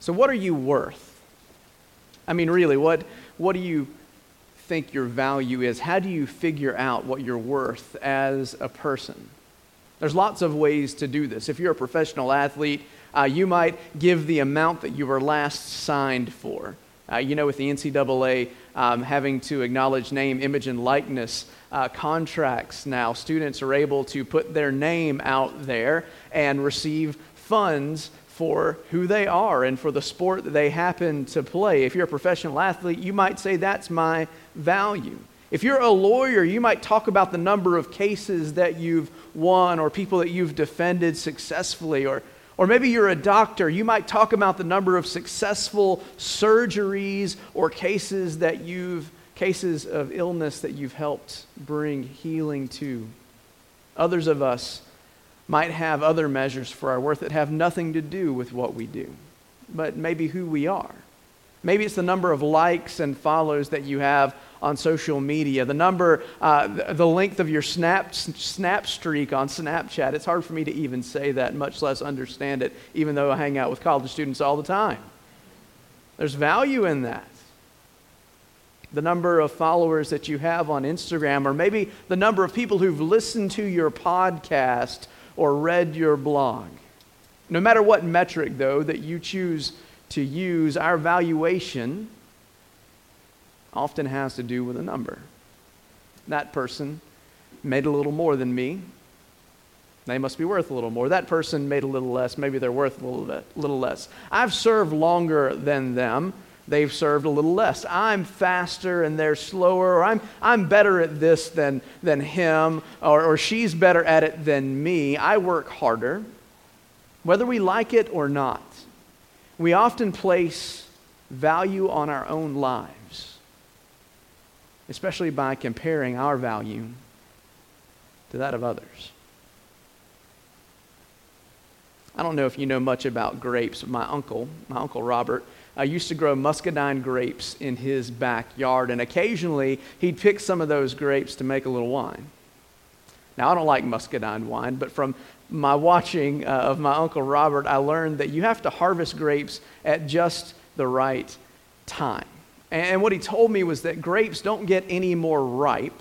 So, what are you worth? I mean, really, what, what do you think your value is? How do you figure out what you're worth as a person? There's lots of ways to do this. If you're a professional athlete, uh, you might give the amount that you were last signed for. Uh, you know, with the NCAA um, having to acknowledge name, image, and likeness uh, contracts now, students are able to put their name out there and receive funds for who they are and for the sport that they happen to play. If you're a professional athlete, you might say, That's my value. If you're a lawyer, you might talk about the number of cases that you've won or people that you've defended successfully. Or, or maybe you're a doctor, you might talk about the number of successful surgeries or cases that you've cases of illness that you've helped bring healing to. Others of us might have other measures for our worth that have nothing to do with what we do, but maybe who we are. Maybe it's the number of likes and follows that you have on social media, the number, uh, the length of your snap, snap streak on Snapchat. It's hard for me to even say that, much less understand it, even though I hang out with college students all the time. There's value in that. The number of followers that you have on Instagram, or maybe the number of people who've listened to your podcast or read your blog. No matter what metric, though, that you choose to use, our valuation often has to do with a number. That person made a little more than me. They must be worth a little more. That person made a little less. Maybe they're worth a little, bit, little less. I've served longer than them. They've served a little less. I'm faster and they're slower, or I'm, I'm better at this than, than him, or, or she's better at it than me. I work harder, whether we like it or not. We often place value on our own lives, especially by comparing our value to that of others. I don't know if you know much about grapes, my uncle, my uncle Robert, uh, used to grow muscadine grapes in his backyard, and occasionally he'd pick some of those grapes to make a little wine. Now, I don't like muscadine wine, but from my watching uh, of my Uncle Robert, I learned that you have to harvest grapes at just the right time. And what he told me was that grapes don't get any more ripe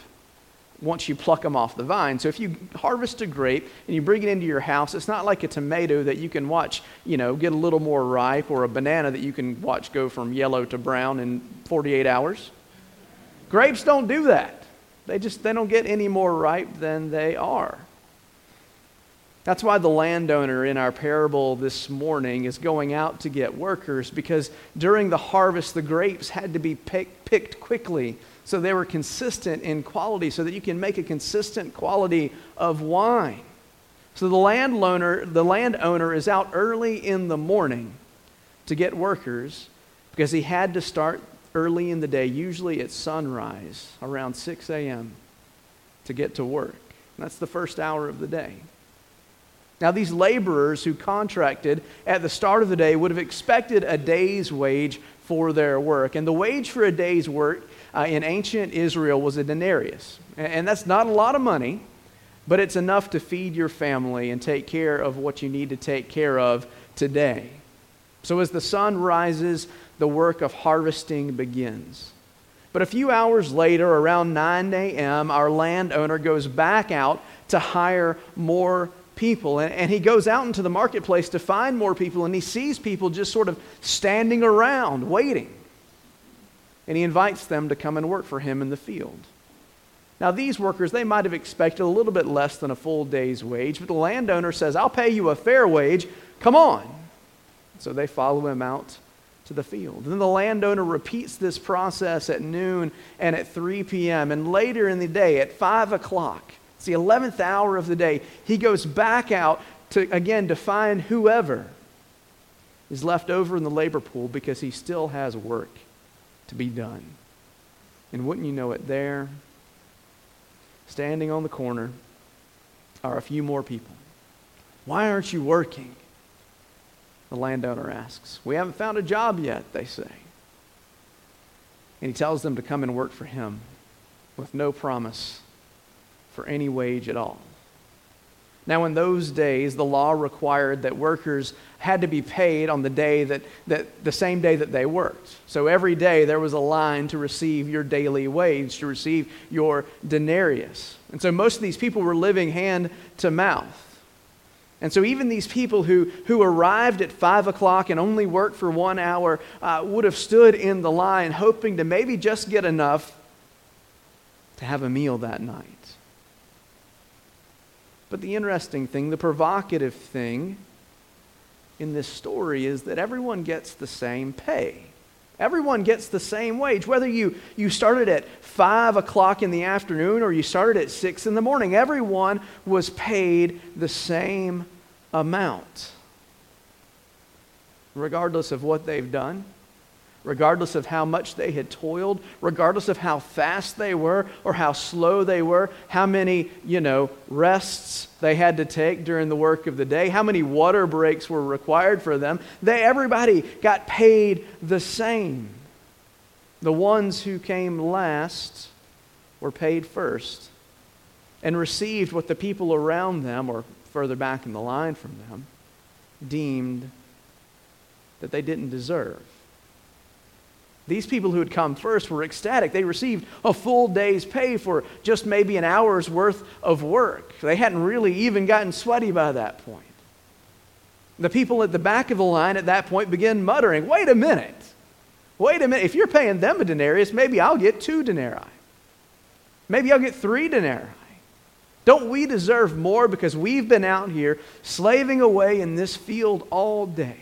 once you pluck them off the vine. So if you harvest a grape and you bring it into your house, it's not like a tomato that you can watch, you know, get a little more ripe or a banana that you can watch go from yellow to brown in 48 hours. Grapes don't do that. They just they don't get any more ripe than they are. That's why the landowner in our parable this morning is going out to get workers because during the harvest the grapes had to be picked quickly so they were consistent in quality so that you can make a consistent quality of wine. So the landowner, the landowner is out early in the morning to get workers because he had to start early in the day, usually at sunrise, around 6 a.m., to get to work. That's the first hour of the day. Now, these laborers who contracted at the start of the day would have expected a day's wage for their work. And the wage for a day's work uh, in ancient Israel was a denarius. And that's not a lot of money, but it's enough to feed your family and take care of what you need to take care of today. So as the sun rises, the work of harvesting begins. But a few hours later, around 9 a.m., our landowner goes back out to hire more people. And, and, he goes out into the marketplace to find more people, and he sees people just sort of standing around waiting and he invites them to come and work for him in the field. Now, these workers, they might have expected a little bit less than a full day's wage, but the landowner says, I'll pay you a fair wage. Come on. So they follow him out to the field. And then the landowner repeats this process at noon and at 3 p.m. And later in the day, at 5 o'clock, it's the 11th hour of the day, he goes back out to, again, to find whoever is left over in the labor pool because he still has work to be done. And wouldn't you know it, there, standing on the corner, are a few more people. Why aren't you working? The landowner asks. We haven't found a job yet, they say. And he tells them to come and work for him with no promise for any wage at all. Now, in those days, the law required that workers had to be paid on the day that, that the same day that they worked. So every day there was a line to receive your daily wage, to receive your denarius. And so most of these people were living hand to mouth. And so, even these people who, who arrived at 5 o'clock and only worked for one hour uh, would have stood in the line hoping to maybe just get enough to have a meal that night. But the interesting thing, the provocative thing in this story is that everyone gets the same pay. Everyone gets the same wage. Whether you, you started at 5 o'clock in the afternoon or you started at 6 in the morning, everyone was paid the same amount, regardless of what they've done regardless of how much they had toiled, regardless of how fast they were or how slow they were, how many, you know, rests they had to take during the work of the day, how many water breaks were required for them. They everybody got paid the same. The ones who came last were paid first and received what the people around them or further back in the line from them deemed that they didn't deserve. These people who had come first were ecstatic. They received a full day's pay for just maybe an hour's worth of work. They hadn't really even gotten sweaty by that point. The people at the back of the line at that point began muttering, Wait a minute. Wait a minute. If you're paying them a denarius, maybe I'll get two denarii. Maybe I'll get three denarii. Don't we deserve more because we've been out here slaving away in this field all day,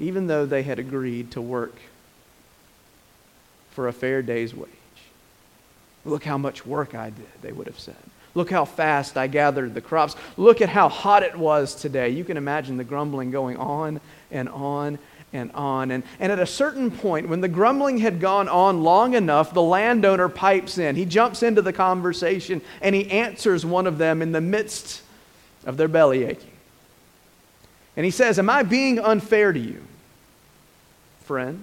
even though they had agreed to work for a fair day's wage. Look how much work I did, they would have said. Look how fast I gathered the crops. Look at how hot it was today. You can imagine the grumbling going on and on and on. And, and at a certain point, when the grumbling had gone on long enough, the landowner pipes in. He jumps into the conversation and he answers one of them in the midst of their belly aching. And he says, Am I being unfair to you, friend?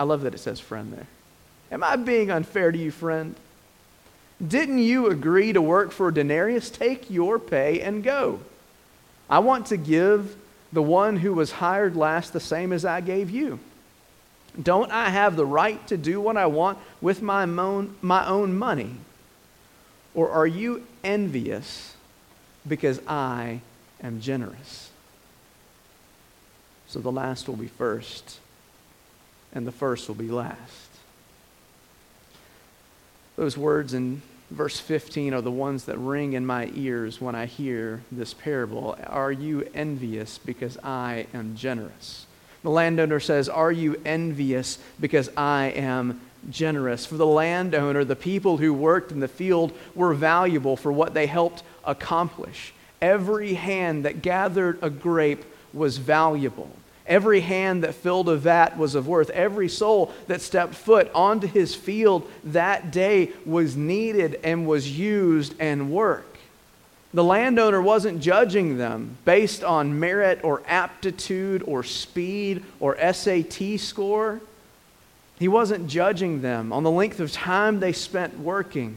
I love that it says friend there. Am I being unfair to you, friend? Didn't you agree to work for a denarius? Take your pay and go. I want to give the one who was hired last the same as I gave you. Don't I have the right to do what I want with my own, my own money? Or are you envious because I am generous? So the last will be first and the first will be last. Those words in verse 15 are the ones that ring in my ears when I hear this parable. Are you envious because I am generous? The landowner says, Are you envious because I am generous? For the landowner, the people who worked in the field were valuable for what they helped accomplish. Every hand that gathered a grape was valuable. Every hand that filled a vat was of worth. Every soul that stepped foot onto his field that day was needed and was used and work. The landowner wasn't judging them based on merit or aptitude or speed or SAT score. He wasn't judging them on the length of time they spent working,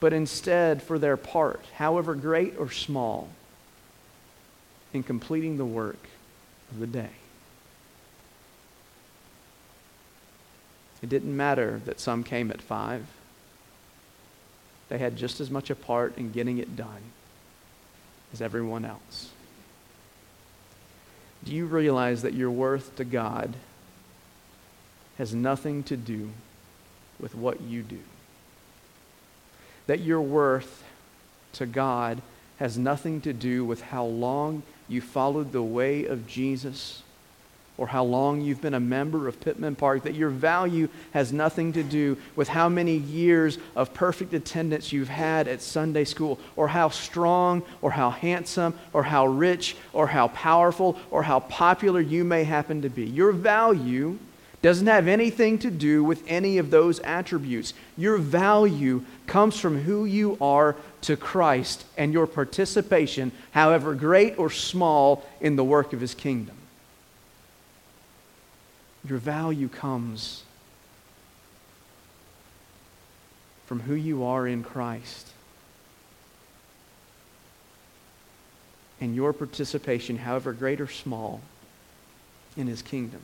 but instead for their part, however great or small, in completing the work of the day. It didn't matter that some came at five. They had just as much a part in getting it done as everyone else. Do you realize that your worth to God has nothing to do with what you do? That your worth to God has nothing to do with how long you followed the way of Jesus or how long you've been a member of Pittman Park, that your value has nothing to do with how many years of perfect attendance you've had at Sunday school, or how strong, or how handsome, or how rich, or how powerful, or how popular you may happen to be. Your value doesn't have anything to do with any of those attributes. Your value comes from who you are to Christ and your participation, however great or small, in the work of his kingdom. Your value comes from who you are in Christ. and your participation, however great or small, in his kingdom.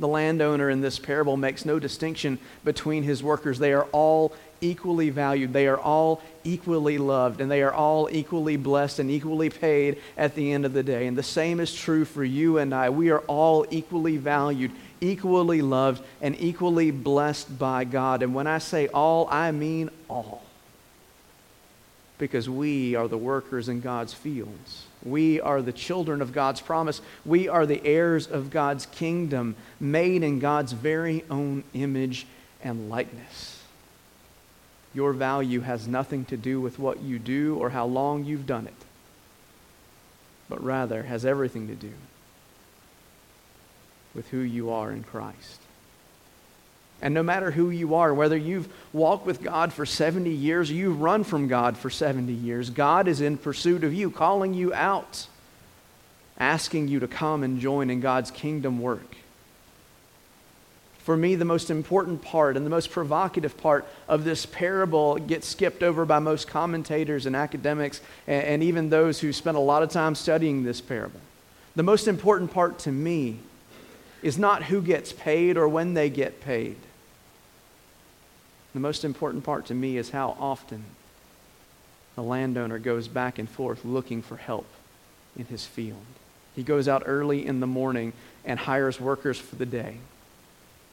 The landowner in this parable makes no distinction between his workers. They are all equally valued, they are all equally loved, and they are all equally blessed and equally paid at the end of the day. And the same is true for you and I. We are all equally valued, equally loved, and equally blessed by God. And when I say all, I mean all. Because we are the workers in God's fields. We are the children of God's promise. We are the heirs of God's kingdom, made in God's very own image and likeness. Your value has nothing to do with what you do or how long you've done it, but rather has everything to do with who you are in Christ. And no matter who you are, whether you've walked with God for 70 years or you've run from God for 70 years, God is in pursuit of you, calling you out, asking you to come and join in God's kingdom work. For me, the most important part and the most provocative part of this parable gets skipped over by most commentators and academics and, and even those who spent a lot of time studying this parable. The most important part to me is not who gets paid or when they get paid. The most important part to me is how often the landowner goes back and forth looking for help in his field. He goes out early in the morning and hires workers for the day.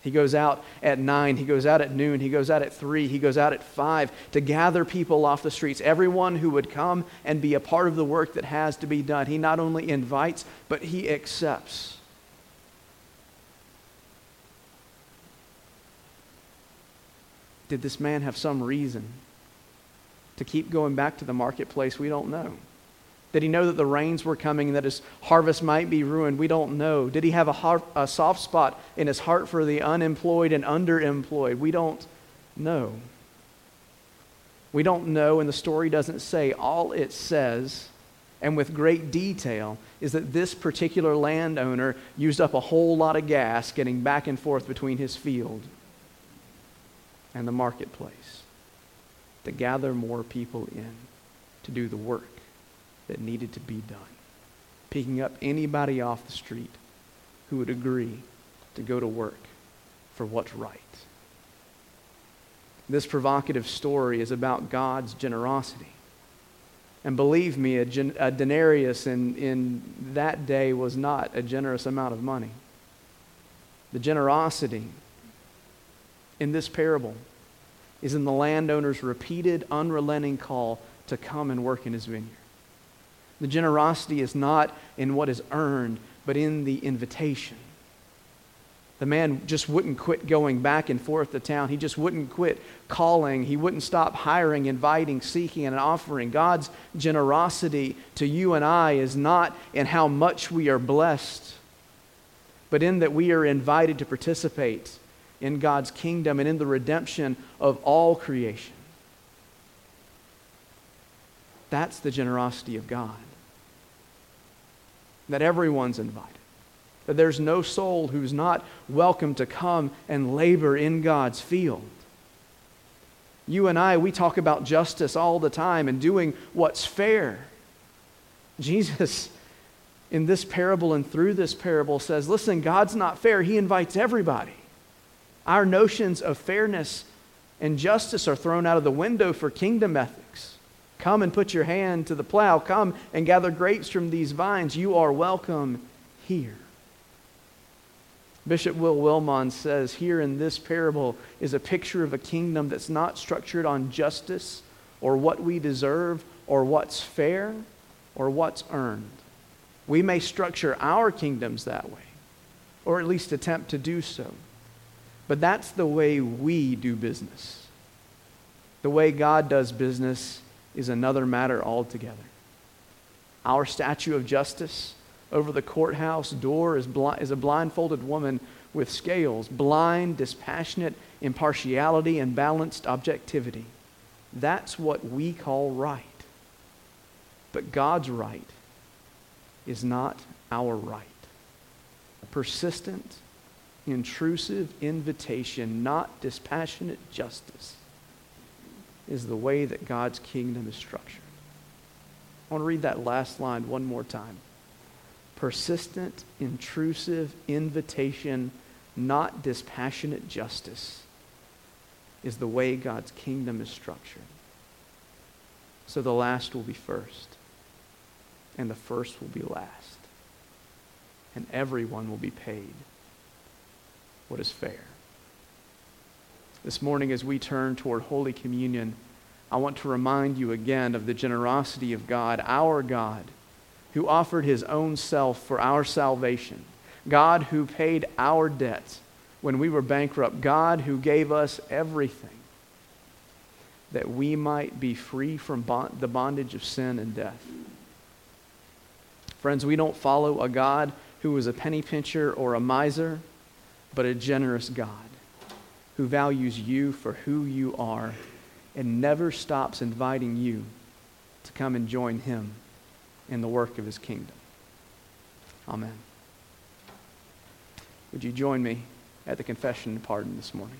He goes out at nine, he goes out at noon, he goes out at three, he goes out at five to gather people off the streets, everyone who would come and be a part of the work that has to be done. He not only invites, but he accepts. Did this man have some reason to keep going back to the marketplace? We don't know. Did he know that the rains were coming and that his harvest might be ruined? We don't know. Did he have a, heart, a soft spot in his heart for the unemployed and underemployed? We don't know. We don't know, and the story doesn't say. All it says, and with great detail, is that this particular landowner used up a whole lot of gas getting back and forth between his field and the marketplace to gather more people in to do the work that needed to be done. Picking up anybody off the street who would agree to go to work for what's right. This provocative story is about God's generosity. And believe me, a, gen- a denarius in, in that day was not a generous amount of money. The generosity in this parable is in the landowner's repeated, unrelenting call to come and work in his vineyard. The generosity is not in what is earned, but in the invitation. The man just wouldn't quit going back and forth to town. He just wouldn't quit calling. He wouldn't stop hiring, inviting, seeking, and offering. God's generosity to you and I is not in how much we are blessed, but in that we are invited to participate in God's kingdom and in the redemption of all creation. That's the generosity of God. That everyone's invited. That there's no soul who's not welcome to come and labor in God's field. You and I, we talk about justice all the time and doing what's fair. Jesus, in this parable and through this parable, says, Listen, God's not fair. He invites everybody. Our notions of fairness and justice are thrown out of the window for kingdom ethics. Come and put your hand to the plow. Come and gather grapes from these vines. You are welcome here. Bishop Will Willimon says here in this parable is a picture of a kingdom that's not structured on justice or what we deserve or what's fair or what's earned. We may structure our kingdoms that way, or at least attempt to do so. But that's the way we do business. The way God does business is another matter altogether. Our statue of justice over the courthouse door is, bl- is a blindfolded woman with scales, blind, dispassionate impartiality, and balanced objectivity. That's what we call right. But God's right is not our right. Persistent, intrusive invitation, not dispassionate justice, is the way that God's kingdom is structured. I want to read that last line one more time. Persistent, intrusive invitation, not dispassionate justice, is the way God's kingdom is structured. So the last will be first, and the first will be last, and everyone will be paid what is fair. This morning, as we turn toward Holy Communion, I want to remind you again of the generosity of God, our God, who offered his own self for our salvation, God who paid our debts when we were bankrupt, God who gave us everything that we might be free from bond- the bondage of sin and death. Friends, we don't follow a God who is a penny pincher or a miser, but a generous God who values you for who you are and never stops inviting you to come and join him in the work of his kingdom. Amen. Would you join me at the confession and pardon this morning?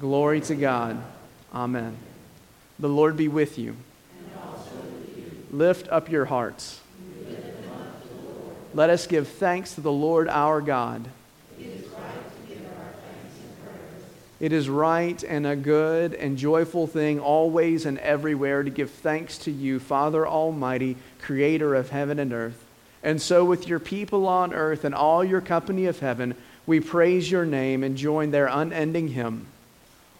Glory to God. Amen. The Lord be with you. Lift up your hearts. Let us give thanks to the Lord our God. It is right and a good and joyful thing always and everywhere to give thanks to you, Father Almighty, creator of heaven and earth. And so, with your people on earth and all your company of heaven, we praise your name and join their unending hymn.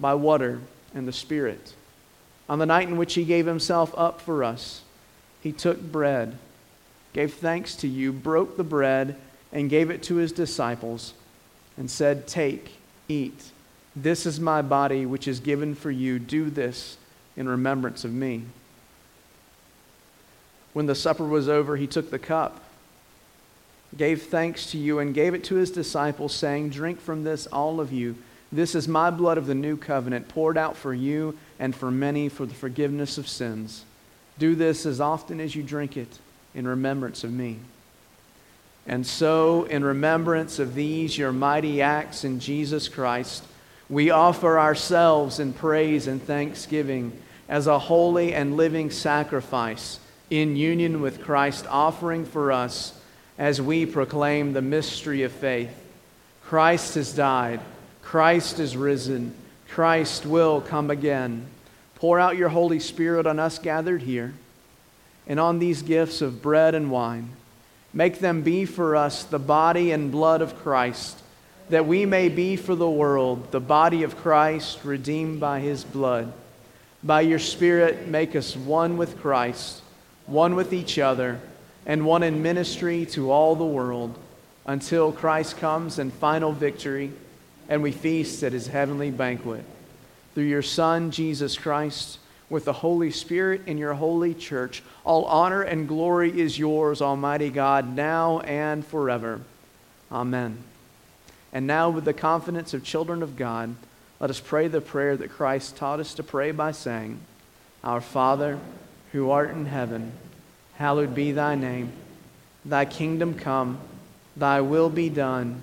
by water and the Spirit. On the night in which he gave himself up for us, he took bread, gave thanks to you, broke the bread, and gave it to his disciples, and said, Take, eat. This is my body, which is given for you. Do this in remembrance of me. When the supper was over, he took the cup, gave thanks to you, and gave it to his disciples, saying, Drink from this, all of you. This is my blood of the new covenant, poured out for you and for many for the forgiveness of sins. Do this as often as you drink it in remembrance of me. And so, in remembrance of these, your mighty acts in Jesus Christ, we offer ourselves in praise and thanksgiving as a holy and living sacrifice in union with Christ, offering for us as we proclaim the mystery of faith. Christ has died. Christ is risen. Christ will come again. Pour out your Holy Spirit on us gathered here and on these gifts of bread and wine. Make them be for us the body and blood of Christ, that we may be for the world the body of Christ redeemed by his blood. By your Spirit, make us one with Christ, one with each other, and one in ministry to all the world until Christ comes in final victory and we feast at his heavenly banquet. Through your Son, Jesus Christ, with the Holy Spirit in your holy church, all honor and glory is yours, Almighty God, now and forever. Amen. And now, with the confidence of children of God, let us pray the prayer that Christ taught us to pray by saying, Our Father, who art in heaven, hallowed be thy name. Thy kingdom come, thy will be done,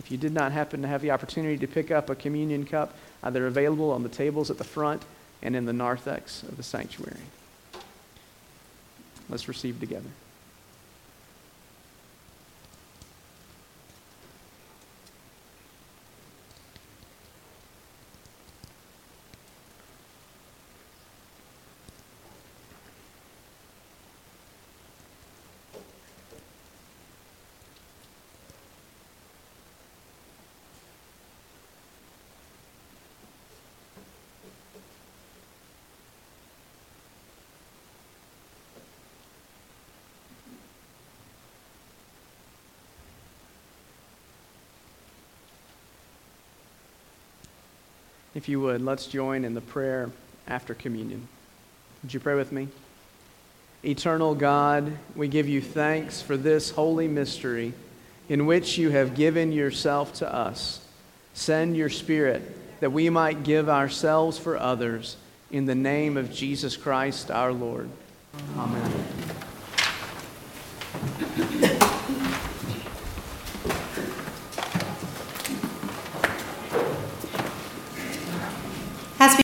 If you did not happen to have the opportunity to pick up a communion cup, uh, they're available on the tables at the front and in the narthex of the sanctuary. Let's receive together. If you would, let's join in the prayer after communion. Would you pray with me? Eternal God, we give you thanks for this holy mystery in which you have given yourself to us. Send your Spirit that we might give ourselves for others in the name of Jesus Christ our Lord. Amen.